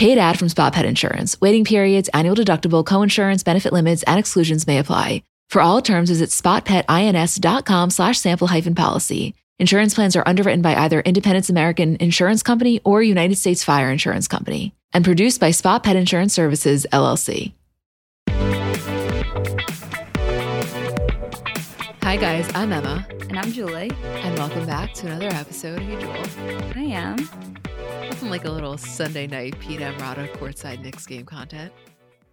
Paid ad from Spot Pet Insurance. Waiting periods, annual deductible, coinsurance, benefit limits, and exclusions may apply. For all terms, visit spotpetins.com slash sample hyphen policy. Insurance plans are underwritten by either Independence American Insurance Company or United States Fire Insurance Company and produced by Spot Pet Insurance Services, LLC. Hi, guys. I'm Emma. And I'm Julie. And welcome back to another episode. of Hey, Jewel. I am. Nothing like a little Sunday night Pete Emrata courtside Knicks game content.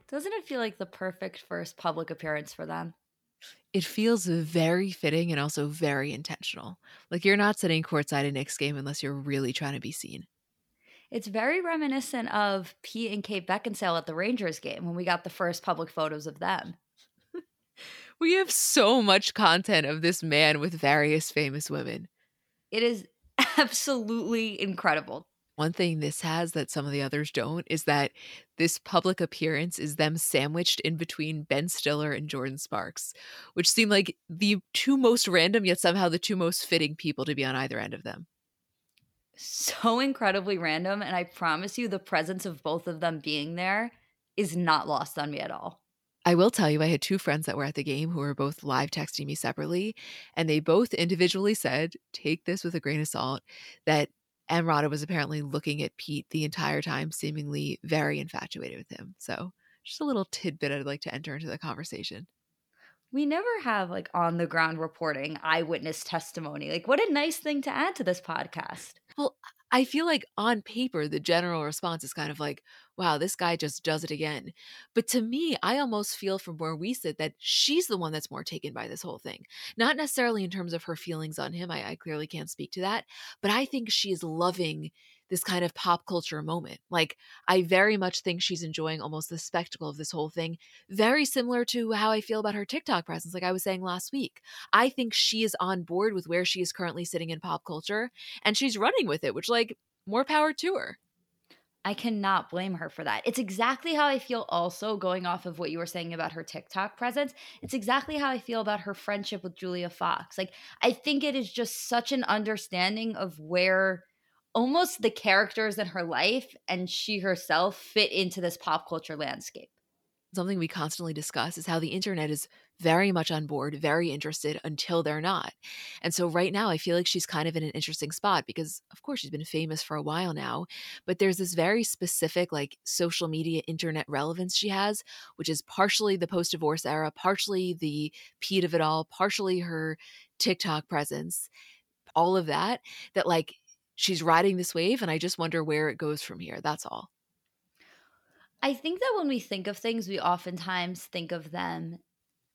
Doesn't it feel like the perfect first public appearance for them? It feels very fitting and also very intentional. Like you're not sitting courtside a Knicks game unless you're really trying to be seen. It's very reminiscent of Pete and Kate Beckinsale at the Rangers game when we got the first public photos of them. we have so much content of this man with various famous women. It is absolutely incredible. One thing this has that some of the others don't is that this public appearance is them sandwiched in between Ben Stiller and Jordin Sparks, which seem like the two most random, yet somehow the two most fitting people to be on either end of them. So incredibly random. And I promise you, the presence of both of them being there is not lost on me at all. I will tell you, I had two friends that were at the game who were both live texting me separately, and they both individually said, take this with a grain of salt, that Emrata was apparently looking at Pete the entire time, seemingly very infatuated with him. So, just a little tidbit I'd like to enter into the conversation. We never have like on the ground reporting, eyewitness testimony. Like, what a nice thing to add to this podcast. Well, I feel like on paper, the general response is kind of like, wow, this guy just does it again. But to me, I almost feel from where we sit that she's the one that's more taken by this whole thing. Not necessarily in terms of her feelings on him. I, I clearly can't speak to that. But I think she is loving this kind of pop culture moment. Like, I very much think she's enjoying almost the spectacle of this whole thing, very similar to how I feel about her TikTok presence, like I was saying last week. I think she is on board with where she is currently sitting in pop culture and she's running with it, which, like, more power to her. I cannot blame her for that. It's exactly how I feel also going off of what you were saying about her TikTok presence. It's exactly how I feel about her friendship with Julia Fox. Like, I think it is just such an understanding of where almost the characters in her life and she herself fit into this pop culture landscape. Something we constantly discuss is how the internet is very much on board, very interested until they're not. And so, right now, I feel like she's kind of in an interesting spot because, of course, she's been famous for a while now, but there's this very specific, like, social media internet relevance she has, which is partially the post divorce era, partially the Pete of it all, partially her TikTok presence, all of that, that, like, she's riding this wave and I just wonder where it goes from here. That's all. I think that when we think of things, we oftentimes think of them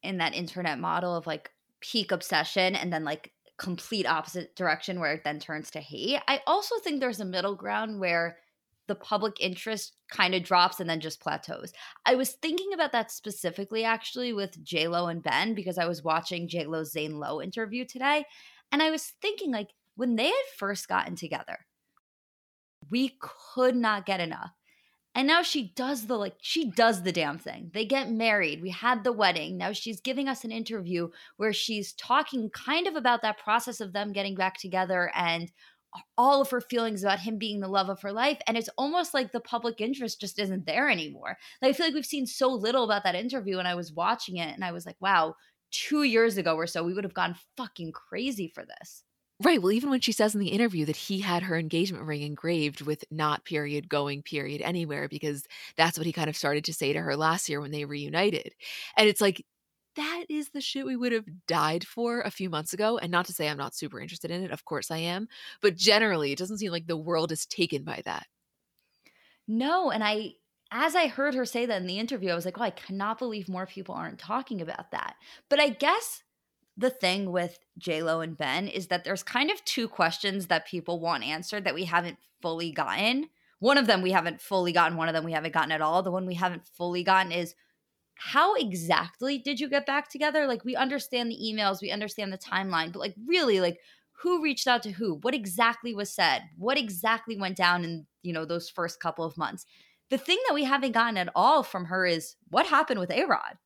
in that internet model of like peak obsession and then like complete opposite direction where it then turns to hate. I also think there's a middle ground where the public interest kind of drops and then just plateaus. I was thinking about that specifically actually with J Lo and Ben because I was watching J Lo's Zane Lowe interview today, and I was thinking like when they had first gotten together, we could not get enough. And now she does the like she does the damn thing. They get married. We had the wedding. Now she's giving us an interview where she's talking kind of about that process of them getting back together and all of her feelings about him being the love of her life and it's almost like the public interest just isn't there anymore. Like I feel like we've seen so little about that interview and I was watching it and I was like, wow, 2 years ago or so we would have gone fucking crazy for this. Right. Well, even when she says in the interview that he had her engagement ring engraved with not period going period anywhere, because that's what he kind of started to say to her last year when they reunited. And it's like, that is the shit we would have died for a few months ago. And not to say I'm not super interested in it, of course I am. But generally, it doesn't seem like the world is taken by that. No. And I, as I heard her say that in the interview, I was like, oh, I cannot believe more people aren't talking about that. But I guess the thing with J Lo and Ben is that there's kind of two questions that people want answered that we haven't fully gotten. One of them we haven't fully gotten, one of them we haven't gotten at all. The one we haven't fully gotten is how exactly did you get back together? Like we understand the emails, we understand the timeline, but like really like who reached out to who? What exactly was said? What exactly went down in, you know, those first couple of months? The thing that we haven't gotten at all from her is what happened with A-Rod?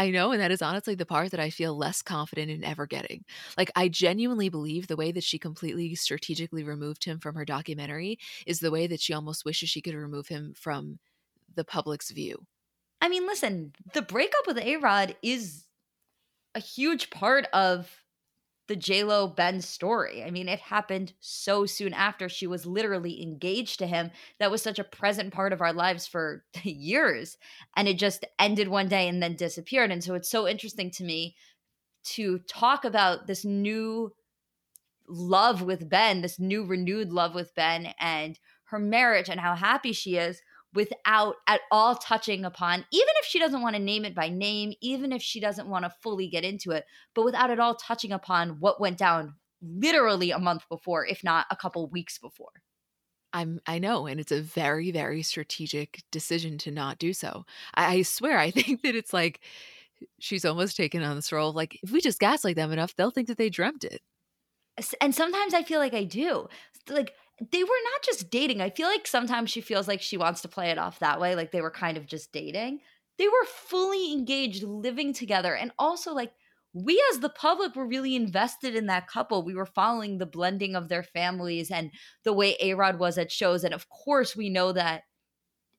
I know, and that is honestly the part that I feel less confident in ever getting. Like, I genuinely believe the way that she completely strategically removed him from her documentary is the way that she almost wishes she could remove him from the public's view. I mean, listen, the breakup with A Rod is a huge part of the J-Lo Ben story. I mean, it happened so soon after she was literally engaged to him. That was such a present part of our lives for years. And it just ended one day and then disappeared. And so it's so interesting to me to talk about this new love with Ben, this new renewed love with Ben and her marriage and how happy she is without at all touching upon, even if she doesn't want to name it by name, even if she doesn't want to fully get into it, but without at all touching upon what went down literally a month before, if not a couple weeks before. I'm I know, and it's a very, very strategic decision to not do so. I, I swear, I think that it's like she's almost taken on this role of like, if we just gaslight them enough, they'll think that they dreamt it. And sometimes I feel like I do. Like they were not just dating. I feel like sometimes she feels like she wants to play it off that way, like they were kind of just dating. They were fully engaged, living together. And also, like, we as the public were really invested in that couple. We were following the blending of their families and the way A Rod was at shows. And of course, we know that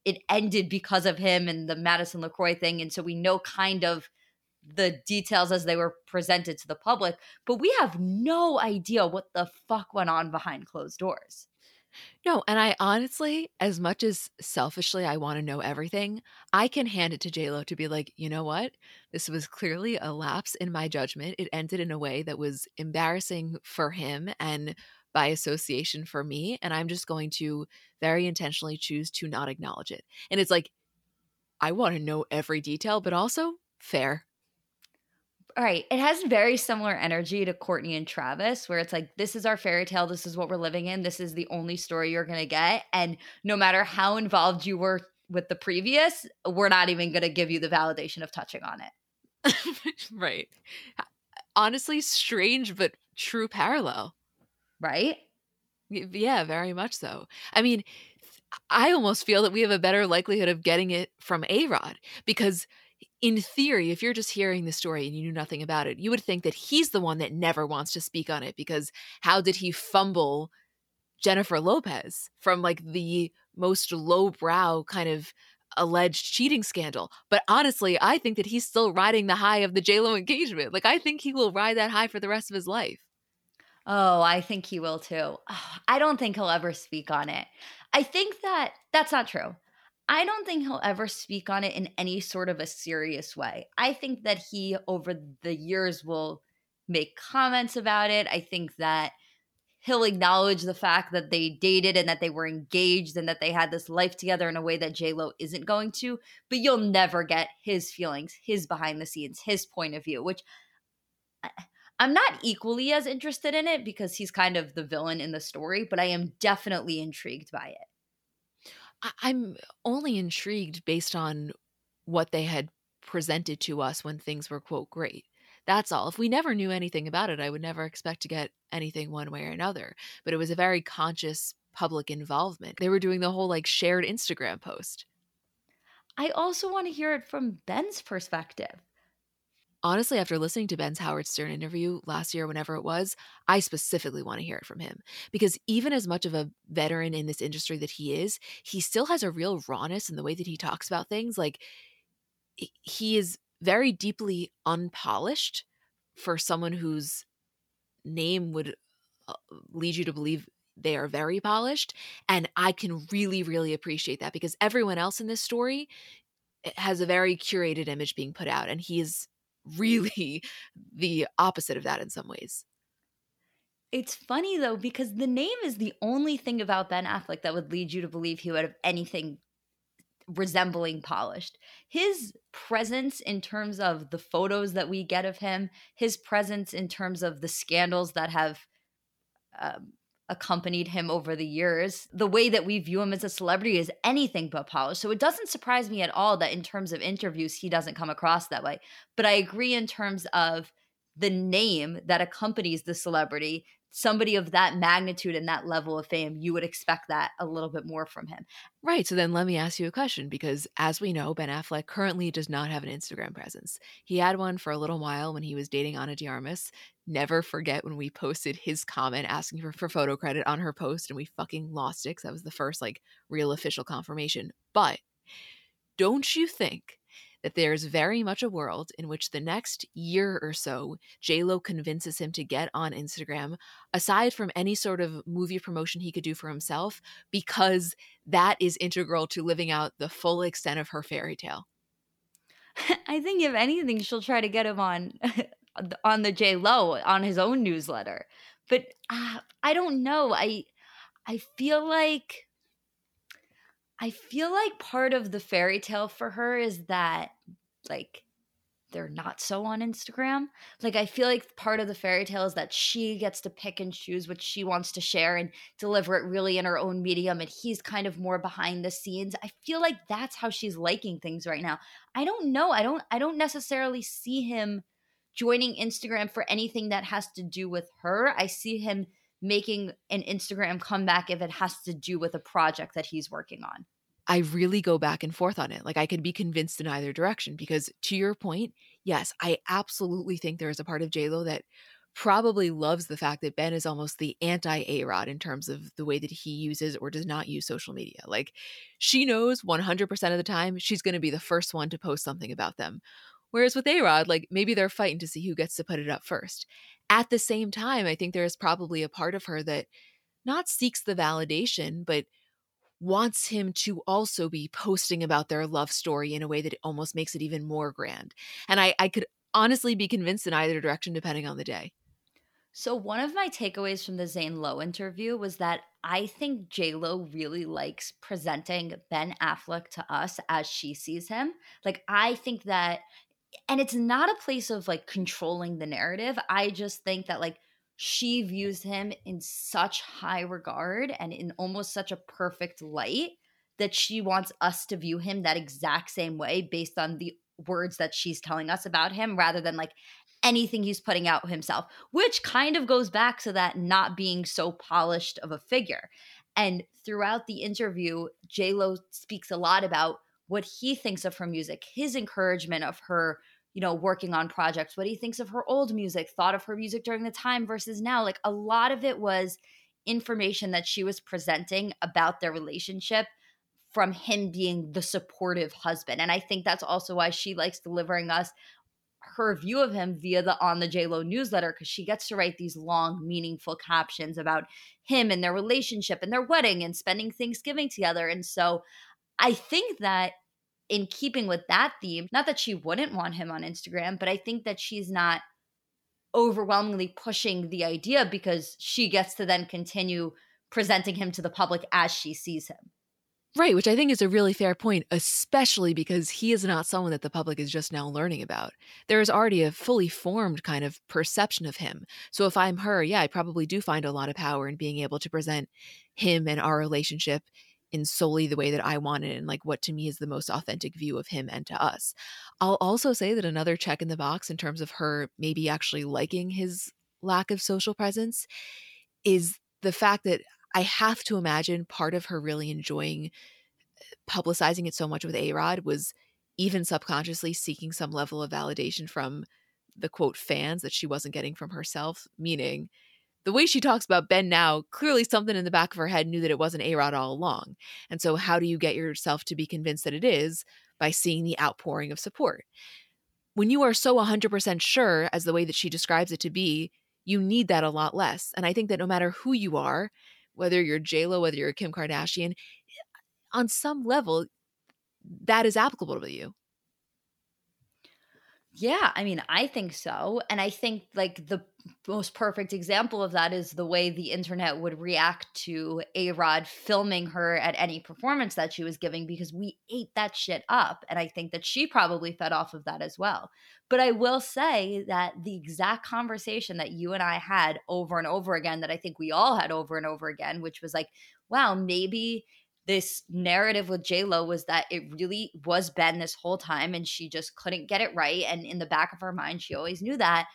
it ended because of him and the Madison LeCroy thing. And so we know kind of the details as they were presented to the public, but we have no idea what the fuck went on behind closed doors. No, and I honestly, as much as selfishly I want to know everything, I can hand it to JLo to be like, you know what? This was clearly a lapse in my judgment. It ended in a way that was embarrassing for him and by association for me. And I'm just going to very intentionally choose to not acknowledge it. And it's like, I want to know every detail, but also fair all right, it has very similar energy to Courtney and Travis, where it's like, this is our fairy tale. This is what we're living in. This is the only story you're going to get. And no matter how involved you were with the previous, we're not even going to give you the validation of touching on it. right. Honestly, strange, but true parallel. Right? Yeah, very much so. I mean, I almost feel that we have a better likelihood of getting it from A Rod because in theory, if you're just hearing the story and you knew nothing about it, you would think that he's the one that never wants to speak on it because how did he fumble Jennifer Lopez from like the most lowbrow kind of alleged cheating scandal? But honestly, I think that he's still riding the high of the JLo engagement. Like I think he will ride that high for the rest of his life. Oh, I think he will too. I don't think he'll ever speak on it. I think that that's not true. I don't think he'll ever speak on it in any sort of a serious way. I think that he, over the years, will make comments about it. I think that he'll acknowledge the fact that they dated and that they were engaged and that they had this life together in a way that Lo isn't going to. But you'll never get his feelings, his behind the scenes, his point of view, which. I'm not equally as interested in it because he's kind of the villain in the story, but I am definitely intrigued by it. I'm only intrigued based on what they had presented to us when things were, quote, great. That's all. If we never knew anything about it, I would never expect to get anything one way or another. But it was a very conscious public involvement. They were doing the whole like shared Instagram post. I also want to hear it from Ben's perspective honestly, after listening to Ben's Howard Stern interview last year, whenever it was, I specifically want to hear it from him. Because even as much of a veteran in this industry that he is, he still has a real rawness in the way that he talks about things. Like, he is very deeply unpolished for someone whose name would uh, lead you to believe they are very polished. And I can really, really appreciate that because everyone else in this story eh, has a very curated image being put out. And he is really the opposite of that in some ways. It's funny though, because the name is the only thing about Ben Affleck that would lead you to believe he would have anything resembling polished. His presence in terms of the photos that we get of him, his presence in terms of the scandals that have um, accompanied him over the years, the way that we view him as a celebrity is anything but polished. So it doesn't surprise me at all that in terms of interviews, he doesn't come across that way. But I agree in terms of the name that accompanies the celebrity somebody of that magnitude and that level of fame, you would expect that a little bit more from him. Right. So then let me ask you a question because as we know, Ben Affleck currently does not have an Instagram presence. He had one for a little while when he was dating Ana de Armas. Never forget when we posted his comment asking for, for photo credit on her post and we fucking lost it because that was the first like real official confirmation. But don't you think that there's very much a world in which the next year or so, J Lo convinces him to get on Instagram, aside from any sort of movie promotion he could do for himself, because that is integral to living out the full extent of her fairy tale. I think if anything, she'll try to get him on on the J Lo on his own newsletter. But uh, I don't know. I I feel like I feel like part of the fairy tale for her is that like they're not so on Instagram. Like I feel like part of the fairy tale is that she gets to pick and choose what she wants to share and deliver it really in her own medium and he's kind of more behind the scenes. I feel like that's how she's liking things right now. I don't know. I don't I don't necessarily see him joining Instagram for anything that has to do with her. I see him making an Instagram comeback if it has to do with a project that he's working on. I really go back and forth on it. Like I could be convinced in either direction because to your point, yes, I absolutely think there is a part of JLo that probably loves the fact that Ben is almost the anti A Rod in terms of the way that he uses or does not use social media. Like she knows 100% of the time she's going to be the first one to post something about them. Whereas with A Rod, like maybe they're fighting to see who gets to put it up first. At the same time, I think there is probably a part of her that not seeks the validation, but wants him to also be posting about their love story in a way that almost makes it even more grand. And I, I could honestly be convinced in either direction depending on the day. So one of my takeaways from the Zane Lowe interview was that I think J Lo really likes presenting Ben Affleck to us as she sees him. Like I think that and it's not a place of like controlling the narrative. I just think that like she views him in such high regard and in almost such a perfect light that she wants us to view him that exact same way based on the words that she's telling us about him rather than like anything he's putting out himself, which kind of goes back to that not being so polished of a figure. And throughout the interview, J Lo speaks a lot about what he thinks of her music, his encouragement of her you know, working on projects, what he thinks of her old music, thought of her music during the time versus now. Like a lot of it was information that she was presenting about their relationship from him being the supportive husband. And I think that's also why she likes delivering us her view of him via the on the JLo newsletter because she gets to write these long, meaningful captions about him and their relationship and their wedding and spending Thanksgiving together. And so I think that in keeping with that theme, not that she wouldn't want him on Instagram, but I think that she's not overwhelmingly pushing the idea because she gets to then continue presenting him to the public as she sees him. Right, which I think is a really fair point, especially because he is not someone that the public is just now learning about. There is already a fully formed kind of perception of him. So if I'm her, yeah, I probably do find a lot of power in being able to present him and our relationship in solely the way that I want it and like what to me is the most authentic view of him and to us. I'll also say that another check in the box in terms of her maybe actually liking his lack of social presence is the fact that I have to imagine part of her really enjoying uh, publicizing it so much with A Rod was even subconsciously seeking some level of validation from the quote fans that she wasn't getting from herself, meaning the way she talks about Ben now, clearly something in the back of her head knew that it wasn't A Rod all along. And so, how do you get yourself to be convinced that it is? By seeing the outpouring of support. When you are so 100% sure, as the way that she describes it to be, you need that a lot less. And I think that no matter who you are, whether you're JLo, whether you're Kim Kardashian, on some level, that is applicable to you. Yeah, I mean, I think so. And I think like the most perfect example of that is the way the internet would react to A Rod filming her at any performance that she was giving because we ate that shit up. And I think that she probably fed off of that as well. But I will say that the exact conversation that you and I had over and over again, that I think we all had over and over again, which was like, wow, maybe this narrative with J Lo was that it really was Ben this whole time and she just couldn't get it right. And in the back of her mind, she always knew that.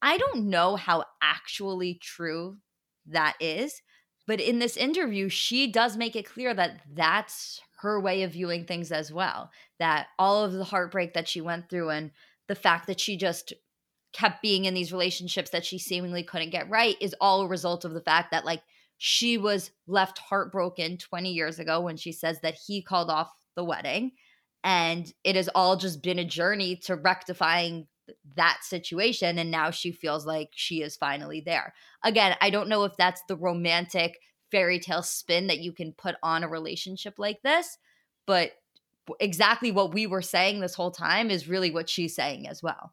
I don't know how actually true that is, but in this interview, she does make it clear that that's her way of viewing things as well. That all of the heartbreak that she went through and the fact that she just kept being in these relationships that she seemingly couldn't get right is all a result of the fact that, like, she was left heartbroken 20 years ago when she says that he called off the wedding. And it has all just been a journey to rectifying that situation. And now she feels like she is finally there. Again, I don't know if that's the romantic fairy tale spin that you can put on a relationship like this, but exactly what we were saying this whole time is really what she's saying as well.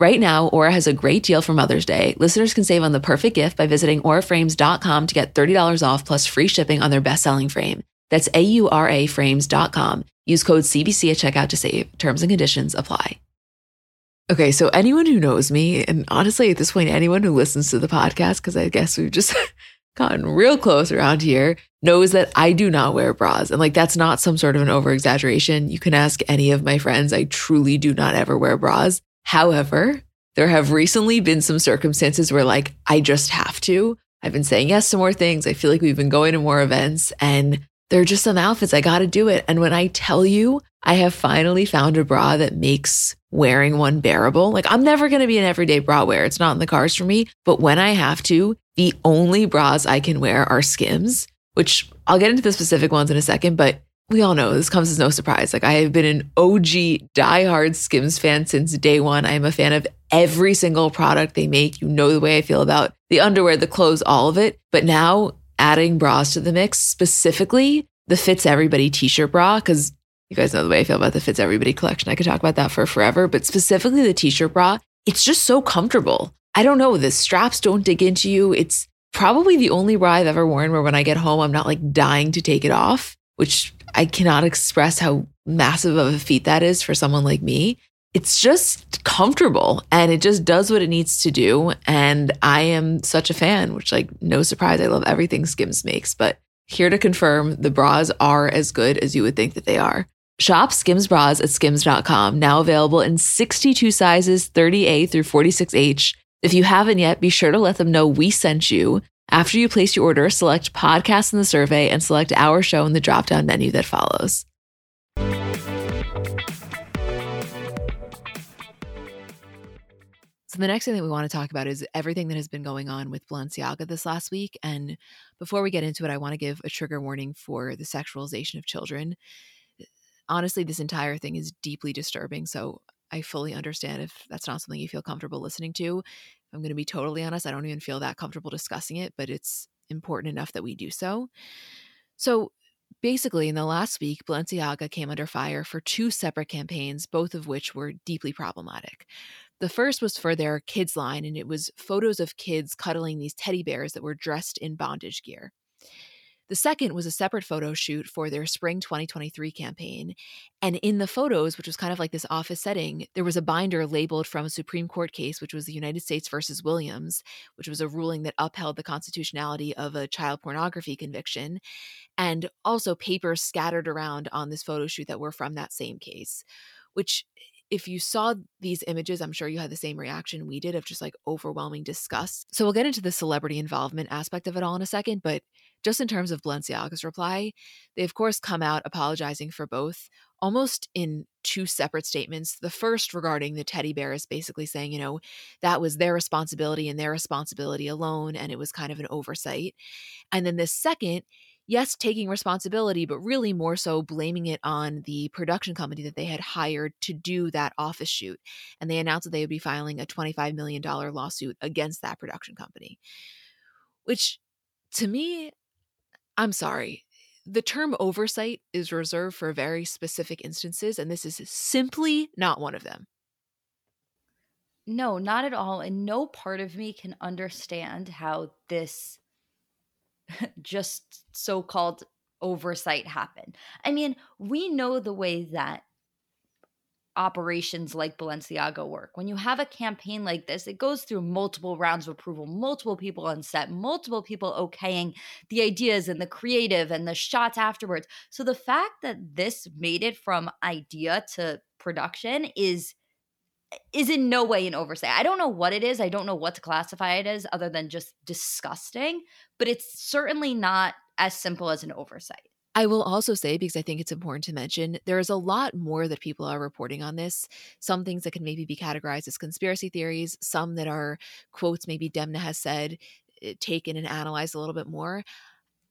Right now, Aura has a great deal for Mother's Day. Listeners can save on the perfect gift by visiting auraframes.com to get $30 off plus free shipping on their best-selling frame. That's A-U-R-A frames.com. Use code CBC at checkout to save. Terms and conditions apply. Okay, so anyone who knows me, and honestly, at this point, anyone who listens to the podcast, because I guess we've just gotten real close around here, knows that I do not wear bras. And like, that's not some sort of an over exaggeration. You can ask any of my friends. I truly do not ever wear bras. However, there have recently been some circumstances where, like, I just have to. I've been saying yes to more things. I feel like we've been going to more events, and there are just some outfits. I got to do it. And when I tell you, I have finally found a bra that makes wearing one bearable. Like, I'm never going to be an everyday bra wearer. It's not in the cards for me. But when I have to, the only bras I can wear are Skims, which I'll get into the specific ones in a second. But we all know this comes as no surprise. Like I have been an OG diehard Skims fan since day one. I am a fan of every single product they make. You know the way I feel about the underwear, the clothes, all of it. But now adding bras to the mix, specifically the Fits Everybody t-shirt bra, because you guys know the way I feel about the Fits Everybody collection. I could talk about that for forever, but specifically the t-shirt bra, it's just so comfortable. I don't know, the straps don't dig into you. It's probably the only bra I've ever worn where when I get home, I'm not like dying to take it off, which I cannot express how massive of a feat that is for someone like me. It's just comfortable and it just does what it needs to do. And I am such a fan, which, like, no surprise, I love everything Skims makes. But here to confirm the bras are as good as you would think that they are. Shop Skims bras at skims.com, now available in 62 sizes 30A through 46H. If you haven't yet, be sure to let them know we sent you. After you place your order, select podcast in the survey and select our show in the drop down menu that follows. So, the next thing that we want to talk about is everything that has been going on with Balenciaga this last week. And before we get into it, I want to give a trigger warning for the sexualization of children. Honestly, this entire thing is deeply disturbing. So, I fully understand if that's not something you feel comfortable listening to. I'm going to be totally honest, I don't even feel that comfortable discussing it, but it's important enough that we do so. So, basically, in the last week, Balenciaga came under fire for two separate campaigns, both of which were deeply problematic. The first was for their kids line, and it was photos of kids cuddling these teddy bears that were dressed in bondage gear. The second was a separate photo shoot for their spring 2023 campaign. And in the photos, which was kind of like this office setting, there was a binder labeled from a Supreme Court case, which was the United States versus Williams, which was a ruling that upheld the constitutionality of a child pornography conviction, and also papers scattered around on this photo shoot that were from that same case, which if you saw these images, I'm sure you had the same reaction we did of just like overwhelming disgust. So we'll get into the celebrity involvement aspect of it all in a second, but just in terms of Balenciaga's reply, they of course come out apologizing for both almost in two separate statements. The first regarding the teddy bear is basically saying, you know, that was their responsibility and their responsibility alone, and it was kind of an oversight. And then the second yes, taking responsibility, but really more so blaming it on the production company that they had hired to do that office shoot. And they announced that they would be filing a $25 million lawsuit against that production company. Which to me, I'm sorry. The term oversight is reserved for very specific instances, and this is simply not one of them. No, not at all. And no part of me can understand how this just so called oversight happened. I mean, we know the way that operations like Balenciaga work. When you have a campaign like this, it goes through multiple rounds of approval, multiple people on set, multiple people okaying the ideas and the creative and the shots afterwards. So the fact that this made it from idea to production is is in no way an oversight. I don't know what it is. I don't know what to classify it as other than just disgusting, but it's certainly not as simple as an oversight. I will also say, because I think it's important to mention, there is a lot more that people are reporting on this. Some things that can maybe be categorized as conspiracy theories, some that are quotes maybe Demna has said, eh, taken and analyzed a little bit more.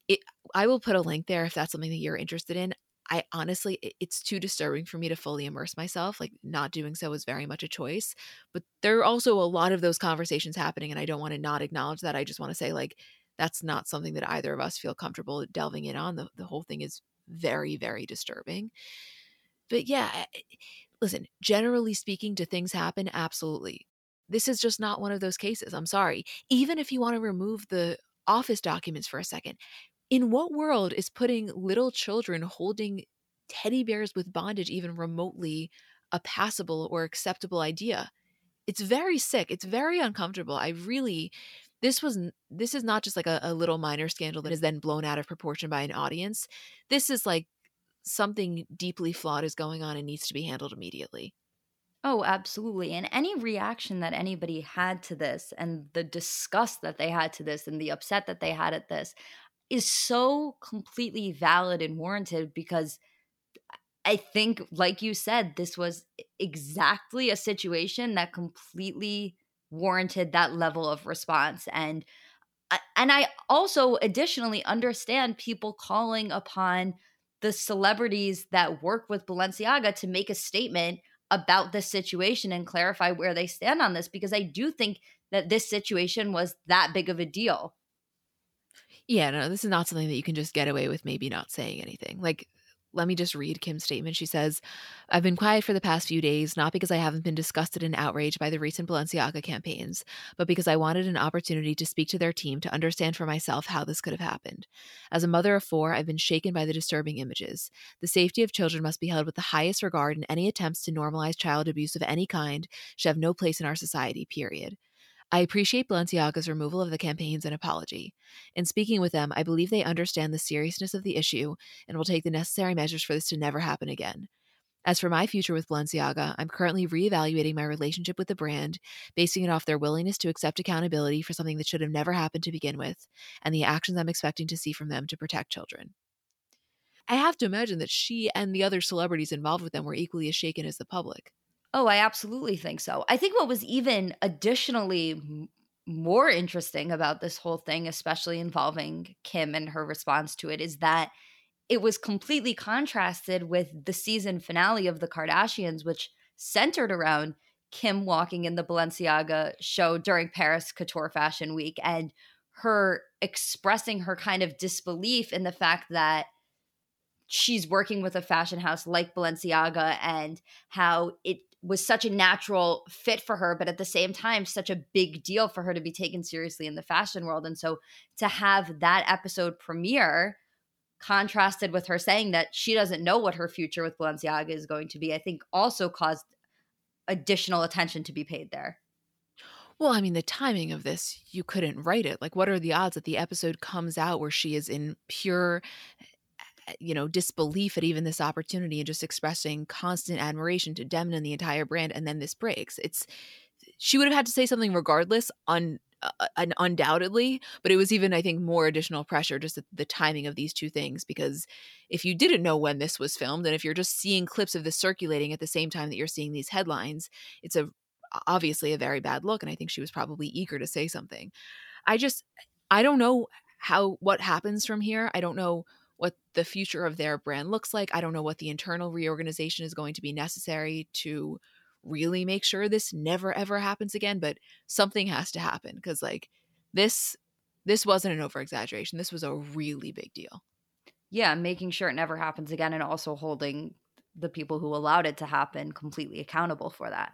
It, I will put a link there if that's something that you're interested in. I honestly, it's too disturbing for me to fully immerse myself. Like, not doing so is very much a choice. But there are also a lot of those conversations happening, and I don't want to not acknowledge that. I just want to say, like, that's not something that either of us feel comfortable delving in on. The, the whole thing is very, very disturbing. But yeah, eh, eh, listen, generally speaking, do things happen? Absolutely. This is just not one of those cases. I'm sorry. Even if you want to remove the office documents for a second, in what world is putting little children holding teddy bears with bondage even remotely a passable or acceptable idea? It's very sick. It's very uncomfortable. I really this was this is not just like a, a little minor scandal that is then blown out of proportion by an audience. This is like something deeply flawed is going on and needs to be handled immediately. Oh, absolutely. And any reaction that anybody had to this and the disgust that they had to this and the upset that they had at this, is so completely valid and warranted because I think, like you said, this was exactly a situation that completely warranted that level of response. And uh, and I also additionally understand people calling upon the celebrities that work with Balenciaga to make a statement about this situation and clarify where they stand on this because I do think that this situation was that big of a deal. Yeah, no, this is not something that you can just get away with maybe not saying anything. Like, let me just read Kim's statement. She says, I've been quiet for the past few days, not because I haven't been disgusted and outraged by the recent Balenciaga campaigns, but because I wanted an opportunity to speak to their team to understand for myself how this could have happened. As a mother of four, I've been shaken by the disturbing images. The safety of children must be held with the highest regard, and any attempts to normalize child abuse of any kind should have no place in our society, period. I appreciate Balenciaga's removal of the campaigns and apology. In speaking with them, I believe they understand the seriousness of the issue and will take the necessary measures for this to never happen again. As for my future with Balenciaga, I'm currently reevaluating my relationship with the brand, basing it off their willingness to accept accountability for something that should have never happened to begin with, and the actions I'm expecting to see from them to protect children. I have to imagine that she and the other celebrities involved with them were equally as shaken as the public. Oh, I absolutely think so. I think what was even additionally more interesting about this whole thing, especially involving Kim and her response to it, is that it was completely contrasted with the season finale of The Kardashians, which centered around Kim walking in the Balenciaga show during Paris Couture Fashion Week and her expressing her kind of disbelief in the fact that she's working with a fashion house like Balenciaga and how it was such a natural fit for her, but at the same time, such a big deal for her to be taken seriously in the fashion world. And so to have that episode premiere contrasted with her saying that she doesn't know what her future with Balenciaga is going to be, I think also caused additional attention to be paid there. Well, I mean, the timing of this, you couldn't write it. Like, what are the odds that the episode comes out where she is in pure, you know, disbelief at even this opportunity and just expressing constant admiration to Demna and the entire brand, and then this breaks? It's, she would have had to say something regardless, on uh, uh undoubtedly, but it was even, I think, more additional pressure just the, the timing of these two things. Because if you didn't know when this was filmed, and if you're just seeing clips of this circulating at the same time that you're seeing these headlines, it's a obviously a very bad look and i think she was probably eager to say something i just i don't know how what happens from here i don't know what the future of their brand looks like. I don't know what the internal reorganization is going to be necessary to really make sure this never ever happens again but something has to happen because like this this wasn't an over exaggeration this was a really big deal. Yeah making sure it never happens again and also holding the people who allowed it to happen completely accountable for that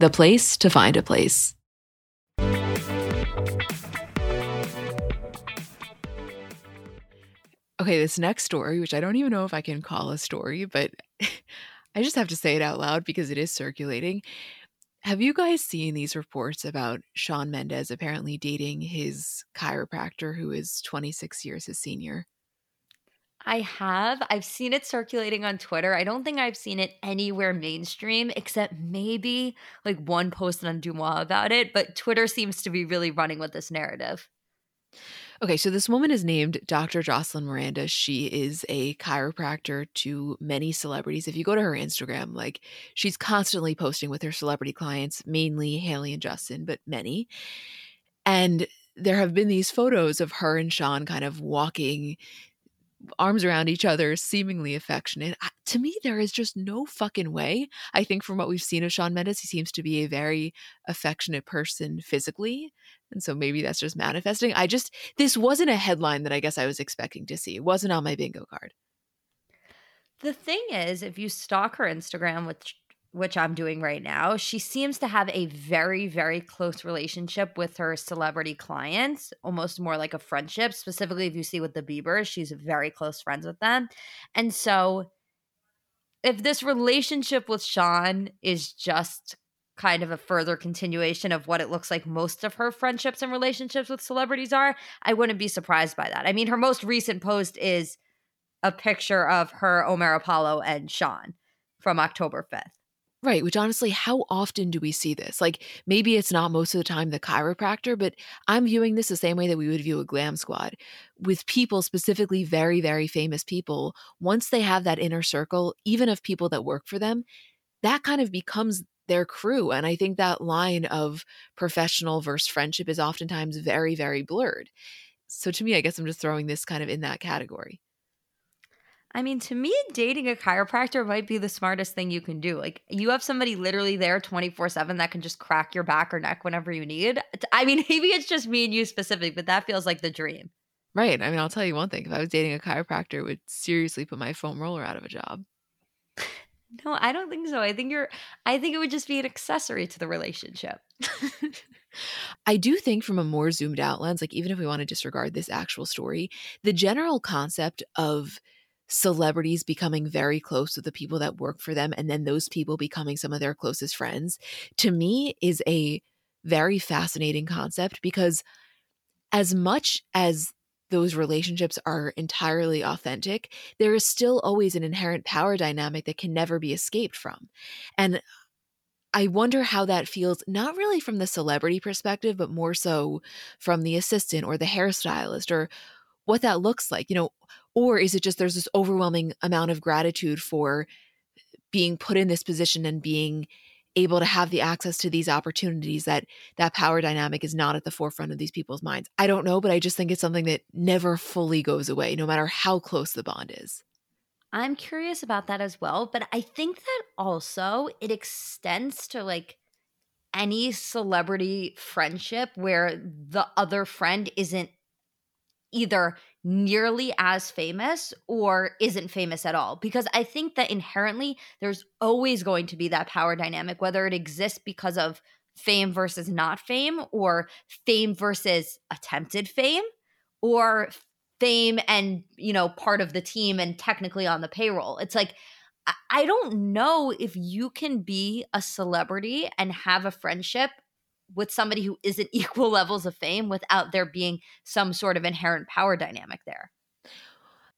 the place to find a place. Okay, this next story, which I don't even know if I can call a story, but I just have to say it out loud because it is circulating. Have you guys seen these reports about Shawn Mendes apparently dating his chiropractor who is 26 years his senior? I have. I've seen it circulating on Twitter. I don't think I've seen it anywhere mainstream except maybe like one post on DeuxMoi about it, but Twitter seems to be really running with this narrative. Okay, so this woman is named Dr. Jocelyn Miranda. She is a chiropractor to many celebrities. If you go to her Instagram, like she's constantly posting with her celebrity clients, mainly Hailey and Justin, but many. And there have been these photos of her and Shawn kind of walking arms around each other, seemingly affectionate. To me, there is just no fucking way. I think from what we've seen of Shawn Mendes, he seems to be a very affectionate person physically. And so maybe that's just manifesting. I just, this wasn't a headline that I guess I was expecting to see. It wasn't on my bingo card. The thing is, if you stalk her Instagram, which which I'm doing right now, she seems to have a very, very close relationship with her celebrity clients, almost more like a friendship. Specifically, if you see with the Biebers, she's very close friends with them. And so, if this relationship with Shawn is just kind of a further continuation of what it looks like most of her friendships and relationships with celebrities are, I wouldn't be surprised by that. I mean, her most recent post is a picture of her, Omar Apollo, and Shawn from October 5th. Right, which honestly, how often do we see this? Like, maybe it's not most of the time the chiropractor, but I'm viewing this the same way that we would view a glam squad with people, specifically very, very famous people. Once they have that inner circle, even of people that work for them, that kind of becomes their crew. And I think that line of professional versus friendship is oftentimes very, very blurred. So to me, I guess I'm just throwing this kind of in that category. I mean, to me, dating a chiropractor might be the smartest thing you can do. Like, you have somebody literally there 24 7 that can just crack your back or neck whenever you need. I mean, maybe it's just me and you specific, but that feels like the dream. Right. I mean, I'll tell you one thing if I was dating a chiropractor, it would seriously put my foam roller out of a job. No, I don't think so. I think you're, I think it would just be an accessory to the relationship. I do think from a more zoomed out lens, like even if we want to disregard this actual story, the general concept of celebrities becoming very close with the people that work for them and then those people becoming some of their closest friends to me is a very fascinating concept because as much as those relationships are entirely authentic, there is still always an inherent power dynamic that can never be escaped from. And I wonder how that feels, not really from the celebrity perspective, but more so from the assistant or the hairstylist or what that looks like. You know, or is it just there's this overwhelming amount of gratitude for being put in this position and being able to have the access to these opportunities that that power dynamic is not at the forefront of these people's minds i don't know but i just think it's something that never fully goes away no matter how close the bond is i'm curious about that as well but i think that also it extends to like any celebrity friendship where the other friend isn't either nearly as famous or isn't famous at all. Because I think that inherently there's always going to be that power dynamic, whether it exists because of fame versus not fame, or fame versus attempted fame, or fame and, you know, part of the team and technically on the payroll. It's like, I don't know if you can be a celebrity and have a friendship with somebody who isn't equal levels of fame without there being some sort of inherent power dynamic there.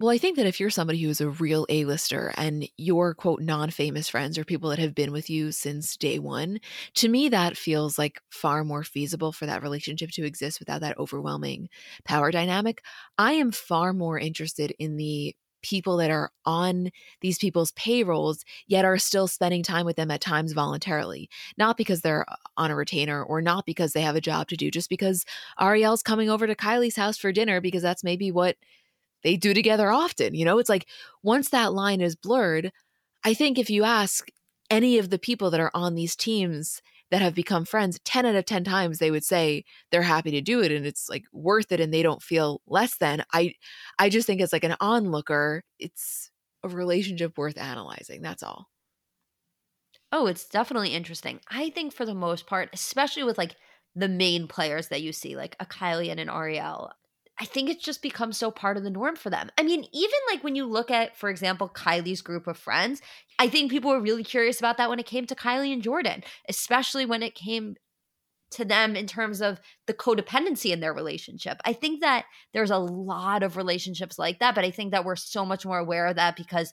Well, I think that if you're somebody who is a real A-lister and your quote non-famous friends or people that have been with you since day 1, to me that feels like far more feasible for that relationship to exist without that overwhelming power dynamic. I am far more interested in the people that are on these people's payrolls, yet are still spending time with them at times voluntarily, not because they're uh, on a retainer or not because they have a job to do, just because Ariel's coming over to Kylie's house for dinner because that's maybe what they do together often. You know, it's like once that line is blurred, I think if you ask any of the people that are on these teams that have become friends 10 out of 10 times they would say they're happy to do it and it's like worth it and they don't feel less than. I i just think it's like an onlooker it's a relationship worth analyzing that's all. Oh it's definitely interesting. I think for the most part especially with like the main players that you see like a kylie and an ariel I think it's just become so part of the norm for them. I mean, even like when you look at, for example, Kylie's group of friends, I think people were really curious about that when it came to Kylie and Jordyn, especially when it came to them in terms of the codependency in their relationship. I think that there's a lot of relationships like that, but I think that we're so much more aware of that because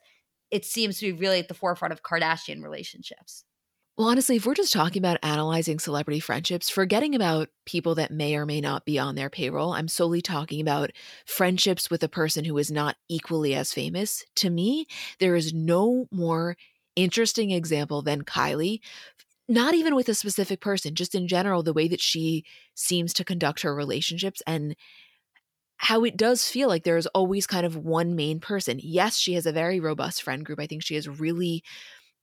it seems to be really at the forefront of Kardashian relationships. Well, honestly, if we're just talking about analyzing celebrity friendships, forgetting about people that may or may not be on their payroll, I'm solely talking about friendships with a person who is not equally as famous. To me, there is no more interesting example than Kylie. Not even with a specific person, just in general, the way that she seems to conduct her relationships and how it does feel like there is always kind of one main person. Yes, she has a very robust friend group. I think she has really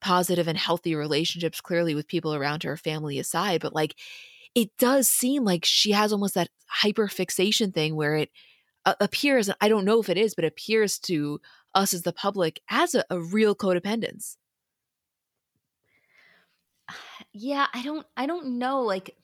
positive and healthy relationships clearly with people around her family aside but like it does seem like she has almost that hyper fixation thing where it uh, appears i don't know if it is but appears to us as the public as a, a real codependence yeah, I don't I don't know like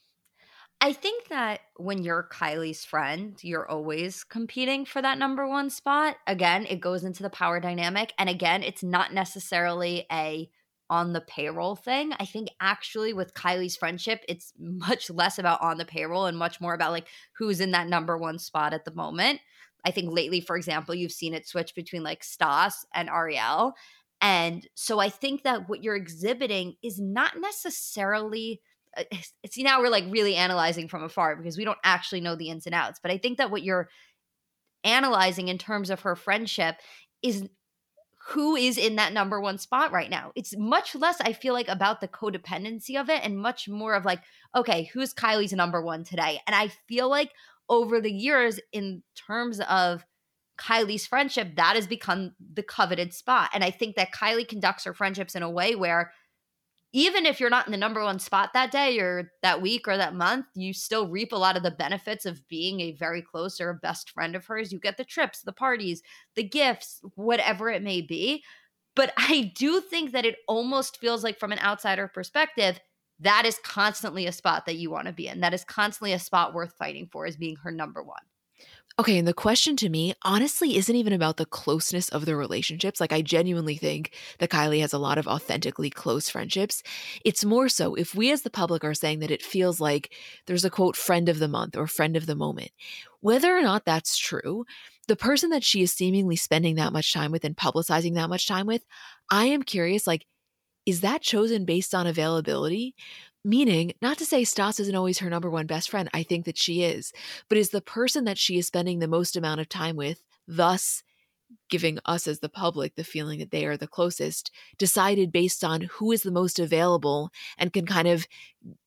I think that when you're Kylie's friend, you're always competing for that number 1 spot. Again, it goes into the power dynamic and again, it's not necessarily a on the payroll thing. I think actually with Kylie's friendship, it's much less about on the payroll and much more about like who's in that number 1 spot at the moment. I think lately, for example, you've seen it switch between like Stas and Ariel. And so I think that what you're exhibiting is not necessarily uh, see now we're like really analyzing from afar because we don't actually know the ins and outs. But I think that what you're analyzing in terms of her friendship is who is in that number one spot right now. It's much less, I feel like, about the codependency of it and much more of like, okay, who's Kylie's number one today? And I feel like over the years, in terms of Kylie's friendship, that has become the coveted spot. And I think that Kylie conducts her friendships in a way where even if you're not in the number one spot that day or that week or that month, you still reap a lot of the benefits of being a very close or a best friend of hers. You get the trips, the parties, the gifts, whatever it may be. But I do think that it almost feels like, from an outsider perspective, that is constantly a spot that you want to be in. That is constantly a spot worth fighting for as being her number one. Okay, and the question to me honestly isn't even about the closeness of the relationships. Like, I genuinely think that Kylie has a lot of authentically close friendships. It's more so if we as the public are saying that it feels like there's a quote, friend of the month or friend of the moment. Whether or not that's true, the person that she is seemingly spending that much time with and publicizing that much time with, I am curious, like, is that chosen based on availability? Meaning, not to say Stas isn't always her number one best friend, I think that she is, but is the person that she is spending the most amount of time with, thus giving us as the public the feeling that they are the closest, decided based on who is the most available and can kind of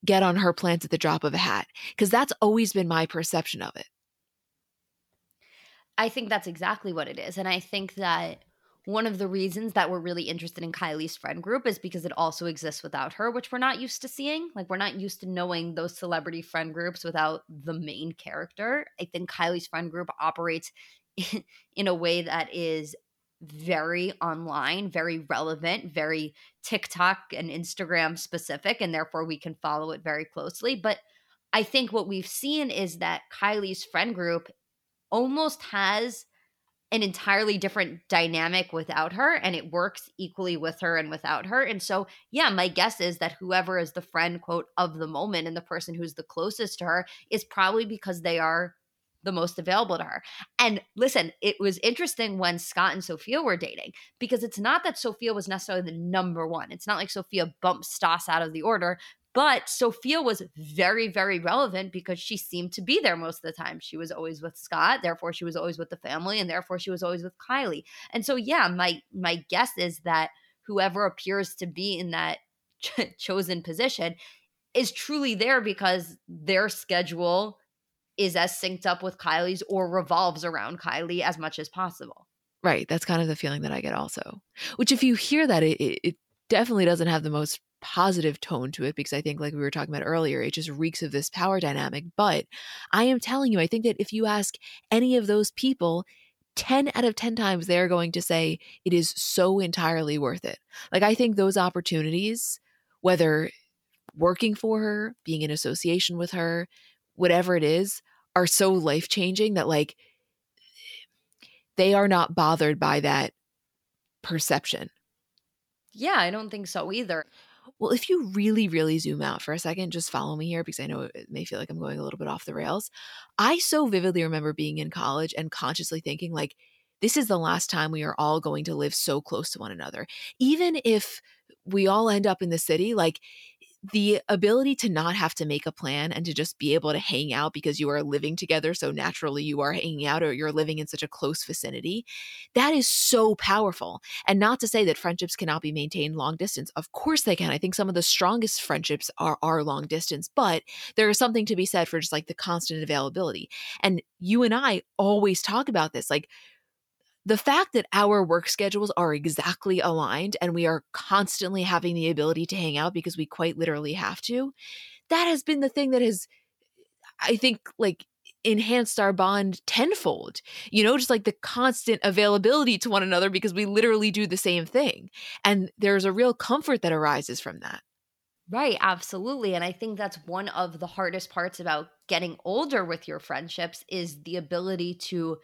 get on her plans at the drop of a hat. Because that's always been my perception of it. I think that's exactly what it is. And I think that one of the reasons that we're really interested in Kylie's friend group is because it also exists without her, which we're not used to seeing. Like, we're not used to knowing those celebrity friend groups without the main character. I think Kylie's friend group operates in, a way that is very online, very relevant, very TikTok and Instagram specific, and therefore we can follow it very closely. But I think what we've seen is that Kylie's friend group almost has an entirely different dynamic without her and it works equally with her and without her and so yeah my guess is that whoever is the friend quote of the moment and the person who's the closest to her is probably because they are the most available to her. And listen, it was interesting when Scott and Sofia were dating because it's not that Sofia was necessarily the number one. It's not like Sofia bumped Stas out of the order, but Sofia was very, very relevant because she seemed to be there most of the time. She was always with Scott, therefore she was always with the family, and therefore she was always with Kylie. And so, yeah, my my guess is that whoever appears to be in that ch- chosen position is truly there because their schedule is as synced up with Kylie's or revolves around Kylie as much as possible. Right. That's kind of the feeling that I get also. Which, if you hear that, it, it definitely doesn't have the most positive tone to it because I think, like we were talking about earlier, it just reeks of this power dynamic. But I am telling you, I think that if you ask any of those people, 10 out of 10 times they're going to say it is so entirely worth it. Like, I think those opportunities, whether working for her, being in association with her, whatever it is, are so life changing that, like, they are not bothered by that perception. Yeah, I don't think so either. Well, if you really, really zoom out for a second, just follow me here because I know it may feel like I'm going a little bit off the rails. I so vividly remember being in college and consciously thinking, like, this is the last time we are all going to live so close to one another. Even if we all end up in the city, like, the ability to not have to make a plan and to just be able to hang out because you are living together so naturally you are hanging out or you're living in such a close vicinity that is so powerful. And not to say that friendships cannot be maintained long distance of course they can. I think some of the strongest friendships are are long distance but there is something to be said for just like the constant availability. And you and i always talk about this like the fact that our work schedules are exactly aligned and we are constantly having the ability to hang out because we quite literally have to, that has been the thing that has, I think, like enhanced our bond tenfold. You know, just like the constant availability to one another because we literally do the same thing. And there's a real comfort that arises from that. Right, absolutely. And I think that's one of the hardest parts about getting older with your friendships is the ability to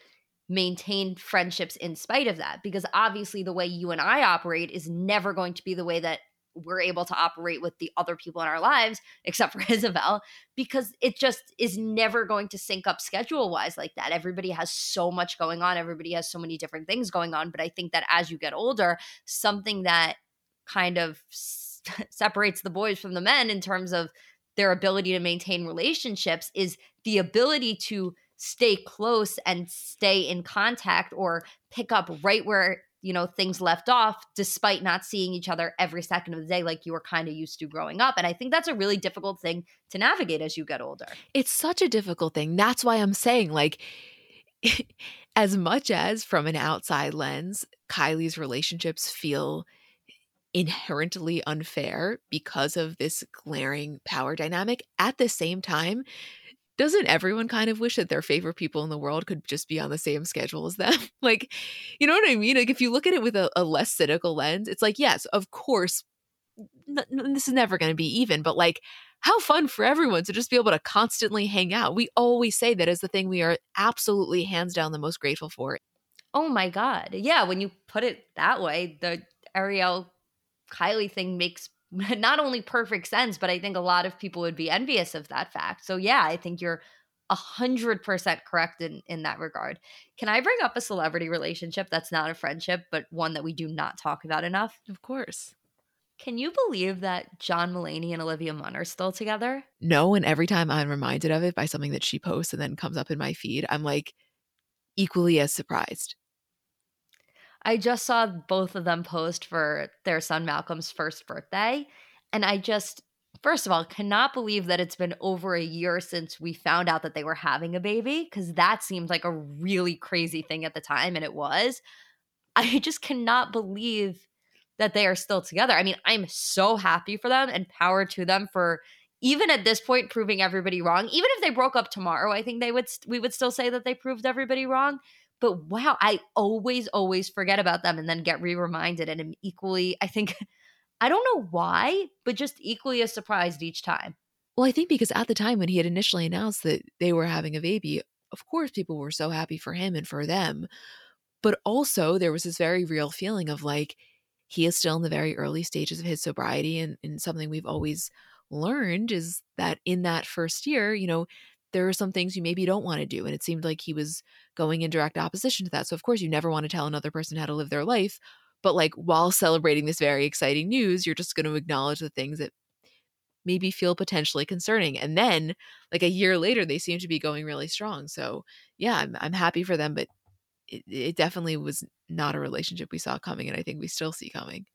maintain friendships in spite of that because obviously the way you and I operate is never going to be the way that we're able to operate with the other people in our lives except for Isabel because it just is never going to sync up schedule wise like that. Everybody has so much going on everybody has so many different things going on but I think that as you get older something that kind of separates the boys from the men in terms of their ability to maintain relationships is the ability to stay close and stay in contact or pick up right where you know things left off despite not seeing each other every second of the day like you were kind of used to growing up and i think that's a really difficult thing to navigate as you get older. It's such a difficult thing that's why i'm saying like as much as from an outside lens kylie's relationships feel inherently unfair because of this glaring power dynamic at the same time doesn't everyone kind of wish that their favorite people in the world could just be on the same schedule as them? like, you know what I mean? Like, if you look at it with a, a less cynical lens, it's like, yes, of course, n- n- this is never going to be even, but like, how fun for everyone to just be able to constantly hang out. We always say that is the thing we are absolutely hands down the most grateful for. Oh my God. Yeah, when you put it that way, the Ariel Kylie thing makes not only perfect sense, but I think a lot of people would be envious of that fact. So yeah, I think you're a hundred percent correct in in that regard. Can I bring up a celebrity relationship that's not a friendship, but one that we do not talk about enough? Of course. Can you believe that John Mulaney and Olivia Munn are still together? No, and every time I'm reminded of it by something that she posts and then comes up in my feed, I'm like equally as surprised. I just saw both of them post for their son Malcolm's first birthday. And I just, first of all, cannot believe that it's been over a year since we found out that they were having a baby, because that seemed like a really crazy thing at the time. And it was. I just cannot believe that they are still together. I mean, I'm so happy for them and power to them for even at this point proving everybody wrong. Even if they broke up tomorrow, I think they would we would still say that they proved everybody wrong but wow, I always, always forget about them and then get re reminded. And I'm equally, I think, I don't know why, but just equally as surprised each time. Well, I think because at the time when he had initially announced that they were having a baby, of course, people were so happy for him and for them. But also, there was this very real feeling of like, he is still in the very early stages of his sobriety. And, and something we've always learned is that in that first year, you know, there are some things you maybe don't want to do. And it seemed like he was going in direct opposition to that. So, of course, you never want to tell another person how to live their life. But, like, while celebrating this very exciting news, you're just going to acknowledge the things that maybe feel potentially concerning. And then, like, a year later, they seem to be going really strong. So, yeah, I'm, I'm happy for them. But it, it definitely was not a relationship we saw coming. And I think we still see coming.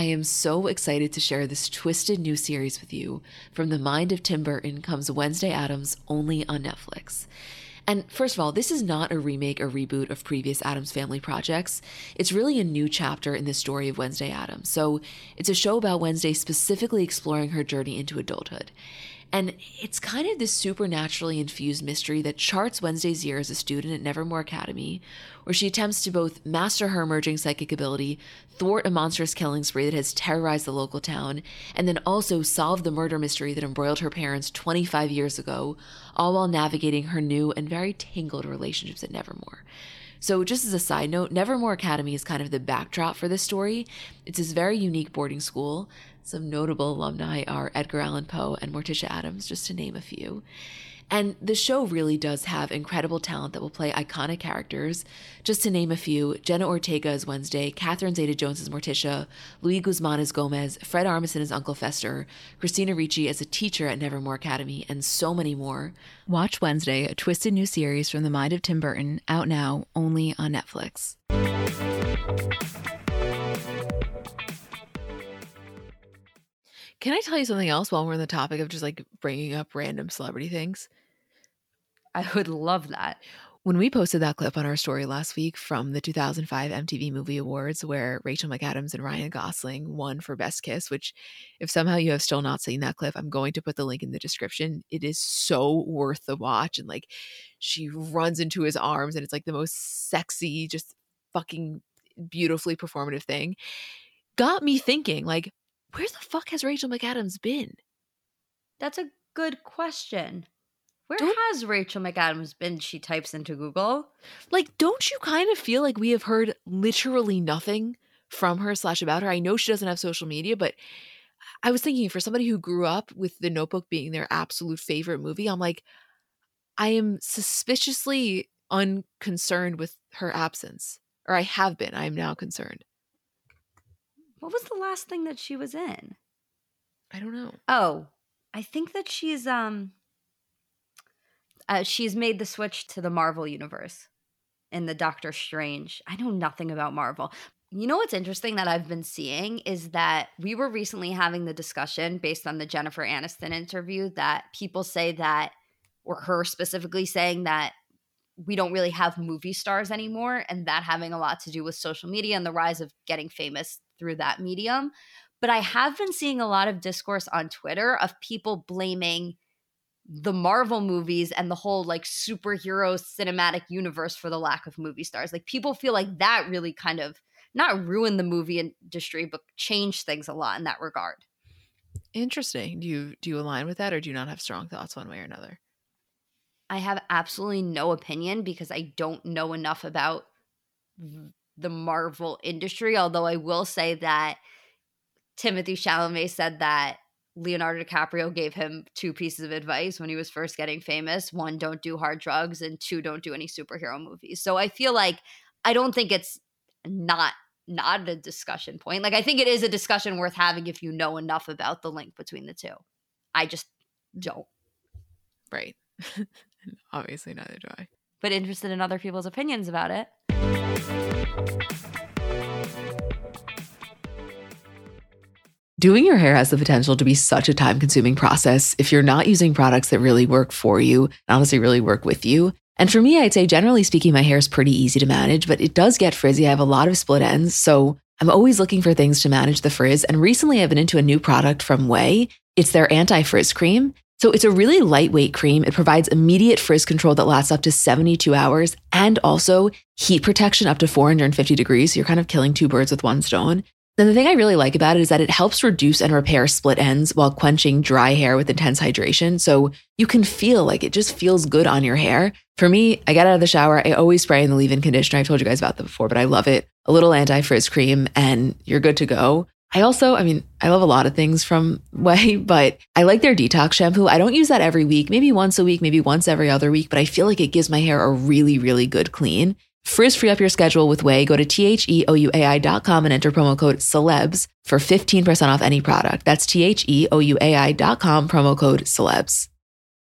I am so excited to share this twisted new series with you. From the mind of Tim Burton comes Wednesday Addams only on Netflix. And first of all, this is not a remake or reboot of previous Addams Family projects. It's really a new chapter in the story of Wednesday Addams. So it's a show about Wednesday specifically exploring her journey into adulthood. And it's kind of this supernaturally infused mystery that charts Wednesday's year as a student at Nevermore Academy, where she attempts to both master her emerging psychic ability, thwart a monstrous killing spree that has terrorized the local town, and then also solve the murder mystery that embroiled her parents 25 years ago, all while navigating her new and very tangled relationships at Nevermore. So, just as a side note, Nevermore Academy is kind of the backdrop for this story. It's this very unique boarding school some notable alumni are Edgar Allan Poe and Morticia Addams, just to name a few. And the show really does have incredible talent that will play iconic characters. Just to name a few Jenna Ortega as Wednesday, Catherine Zeta Jones as Morticia, Luis Guzman as Gomez, Fred Armisen as Uncle Fester, Christina Ricci as a teacher at Nevermore Academy, and so many more. Watch Wednesday, a twisted new series from the mind of Tim Burton, out now only on Netflix. Can I tell you something else while we're on the topic of just like bringing up random celebrity things? I would love that. When we posted that clip on our story last week from the 2005 MTV Movie Awards, where Rachel McAdams and Ryan Gosling won for Best Kiss, which, if somehow you have still not seen that clip, I'm going to put the link in the description. It is so worth the watch. And like, she runs into his arms, and it's like the most sexy, just fucking beautifully performative thing, got me thinking, like, where the fuck has Rachel McAdams been? That's a good question. Where Don't- has Rachel McAdams been? She types into Google. Like, don't you kind of feel like we have heard literally nothing from her slash about her? I know she doesn't have social media, but I was thinking for somebody who grew up with The Notebook being their absolute favorite movie, I'm like, I am suspiciously unconcerned with her absence. Or I have been. I am now concerned. What was the last thing that she was in? I don't know. Oh, I think that she's um uh, she's made the switch to the Marvel universe in the Doctor Strange. I know nothing about Marvel. You know what's interesting that I've been seeing is that we were recently having the discussion based on the Jennifer Aniston interview that people say that or her specifically saying that we don't really have movie stars anymore and that having a lot to do with social media and the rise of getting famous through that medium. But I have been seeing a lot of discourse on Twitter of people blaming the Marvel movies and the whole like superhero cinematic universe for the lack of movie stars. Like people feel like that really kind of not ruined the movie industry, but changed things a lot in that regard. Interesting. Do you do you align with that or do you not have strong thoughts one way or another? I have absolutely no opinion because I don't know enough about the Marvel industry. Although I will say that Timothée Chalamet said that Leonardo DiCaprio gave him two pieces of advice when he was first getting famous. One, don't do hard drugs, and two, don't do any superhero movies. So I feel like I don't think it's not not a discussion point. Like I think it is a discussion worth having if you know enough about the link between the two. I just don't. Right. Obviously neither do I. But interested in other people's opinions about it. Doing your hair has the potential to be such a time consuming process if you're not using products that really work for you and honestly really work with you. And for me, I'd say generally speaking, my hair is pretty easy to manage, but it does get frizzy. I have a lot of split ends. So I'm always looking for things to manage the frizz. And recently I've been into a new product from OUAI. It's their anti frizz cream. So it's a really lightweight cream. It provides immediate frizz control that lasts up to 72 hours and also heat protection up to 450 degrees. So you're kind of killing two birds with one stone. Then the thing I really like about it is that it helps reduce and repair split ends while quenching dry hair with intense hydration. So you can feel like it just feels good on your hair. For me, I get out of the shower, I always spray in the leave in conditioner. I've told you guys about that before, but I love it. A little anti frizz cream, and you're good to go. I also, I mean, I love a lot of things from OUAI, but I like their detox shampoo. I don't use that every week, maybe once a week, maybe once every other week, but I feel like it gives my hair a really, really good clean. Frizz free up your schedule with OUAI. Go to T H E O U A I.com and enter promo code celebs for 15% off any product. That's T H E O U A I.com, promo code celebs.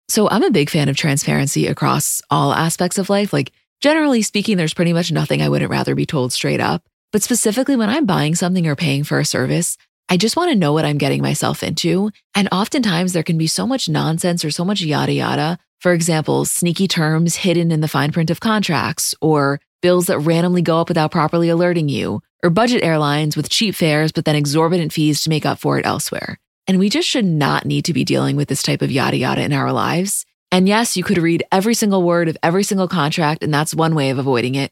So I'm a big fan of transparency across all aspects of life. Like, generally speaking, there's pretty much nothing I wouldn't rather be told straight up. But specifically when I'm buying something or paying for a service, I just want to know what I'm getting myself into. And oftentimes there can be so much nonsense or so much yada yada. For example, sneaky terms hidden in the fine print of contracts, or bills that randomly go up without properly alerting you, or budget airlines with cheap fares but then exorbitant fees to make up for it elsewhere. And we just should not need to be dealing with this type of yada yada in our lives. And yes, you could read every single word of every single contract, and that's one way of avoiding it.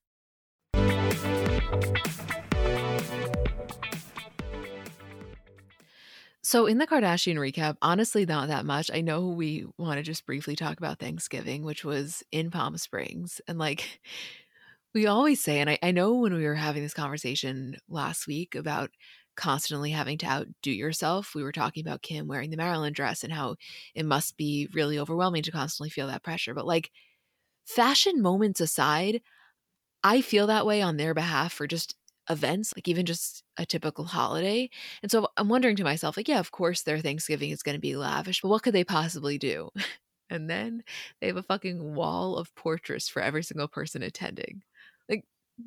So, in the Kardashian recap, honestly, not that much. I know we want to just briefly talk about Thanksgiving, which was in Palm Springs. And like we always say, and I, I know when we were having this conversation last week about constantly having to outdo yourself, we were talking about Kim wearing the Marilyn dress and how it must be really overwhelming to constantly feel that pressure. But like fashion moments aside, I feel that way on their behalf for just events, like even just a typical holiday. And so I'm wondering to myself, like, yeah, of course their Thanksgiving is going to be lavish, but what could they possibly do? And then they have a fucking wall of portraits for every single person attending. Like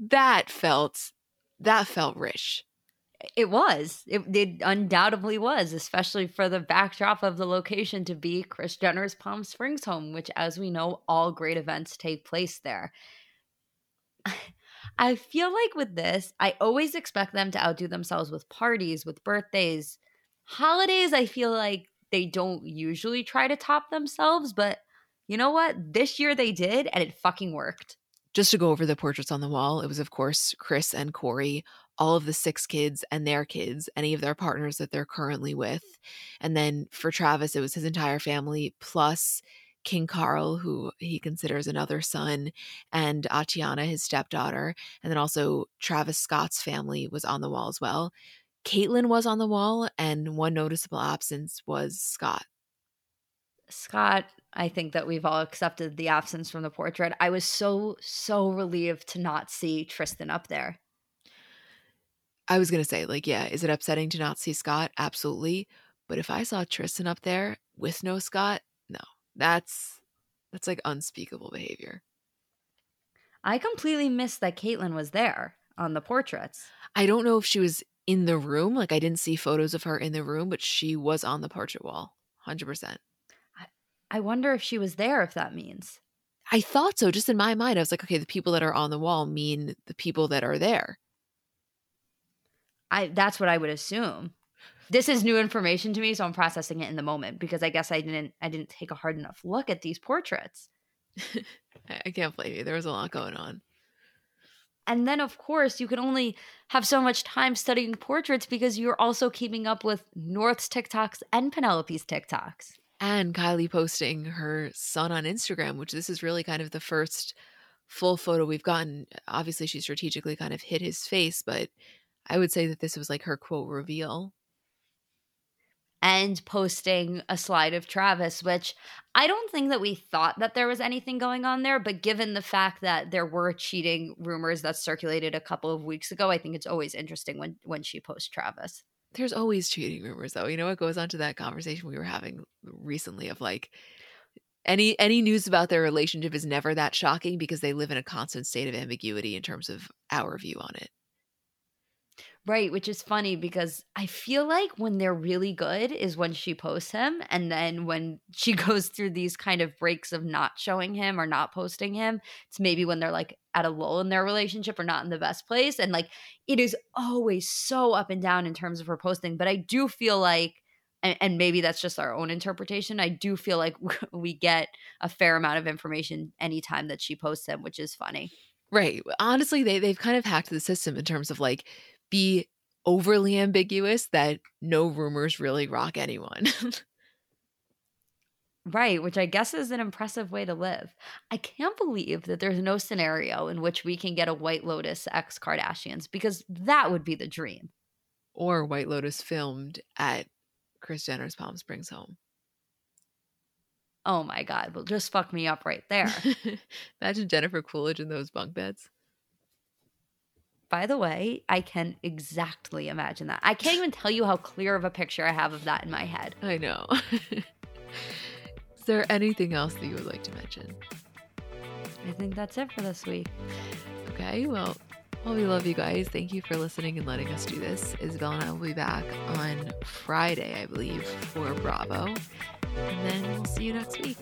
that felt that felt rich. It was. It, it, undoubtedly was, especially for the backdrop of the location to be Kris Jenner's Palm Springs home, which, as we know, all great events take place there. I feel like with this, I always expect them to outdo themselves with parties, with birthdays. Holidays, I feel like they don't usually try to top themselves, but you know what? This year they did, and it fucking worked. Just to go over the portraits on the wall, it was, of course, Kris and Corey, all of the six kids and their kids, any of their partners that they're currently with. And then for Travis, it was his entire family, plus King Carl, who he considers another son, and Atiana, his stepdaughter. And then also Travis Scott's family was on the wall as well. Caitlyn was on the wall, and one noticeable absence was Scott. Scott, I think that we've all accepted the absence from the portrait. I was so, so relieved to not see Tristan up there. I was going to say, like, yeah, is it upsetting to not see Scott? Absolutely. But if I saw Tristan up there with no Scott, that's that's like unspeakable behavior. I completely missed that Caitlyn was there on the portraits. I don't know if she was in the room. Like I didn't see photos of her in the room, but she was on the portrait wall, hundred percent. I wonder if she was there. If that means. I thought so. Just in my mind, I was like, okay, the people that are on the wall mean the people that are there. I that's what I would assume. This is new information to me, so I'm processing it in the moment because I guess I didn't I didn't take a hard enough look at these portraits. I can't blame you. There was a lot going on. And then, of course, you can only have so much time studying portraits because you're also keeping up with North's TikToks and Penelope's TikToks. And Kylie posting her son on Instagram, which this is really kind of the first full photo we've gotten. Obviously, she strategically kind of hid his face, but I would say that this was like her quote reveal. And posting a slide of Travis, which I don't think that we thought that there was anything going on there, but given the fact that there were cheating rumors that circulated a couple of weeks ago, I think it's always interesting when when she posts Travis. There's always cheating rumors though. You know what goes on to that conversation we were having recently of like any any news about their relationship is never that shocking because they live in a constant state of ambiguity in terms of our view on it. Right, which is funny because I feel like when they're really good is when she posts him. And then when she goes through these kind of breaks of not showing him or not posting him, it's maybe when they're like at a lull in their relationship or not in the best place. And like it is always so up and down in terms of her posting. But I do feel like, and, and maybe that's just our own interpretation, I do feel like we get a fair amount of information anytime that she posts him, which is funny. Right. Honestly, they, they've kind of hacked the system in terms of like, be overly ambiguous that no rumors really rock anyone. right, which I guess is an impressive way to live. I can't believe that there's no scenario in which we can get a White Lotus ex Kardashians because that would be the dream. Or White Lotus filmed at Kris Jenner's Palm Springs home. Oh my God. Well, just fuck me up right there. Imagine Jennifer Coolidge in those bunk beds by the way, I can exactly imagine that. I can't even tell you how clear of a picture I have of that in my head. I know. Is there anything else that you would like to mention? I think that's it for this week. Okay, well, well, we love you guys. Thank you for listening and letting us do this. Isabel and I will be back on Friday, I believe, for Bravo. And then we'll see you next week.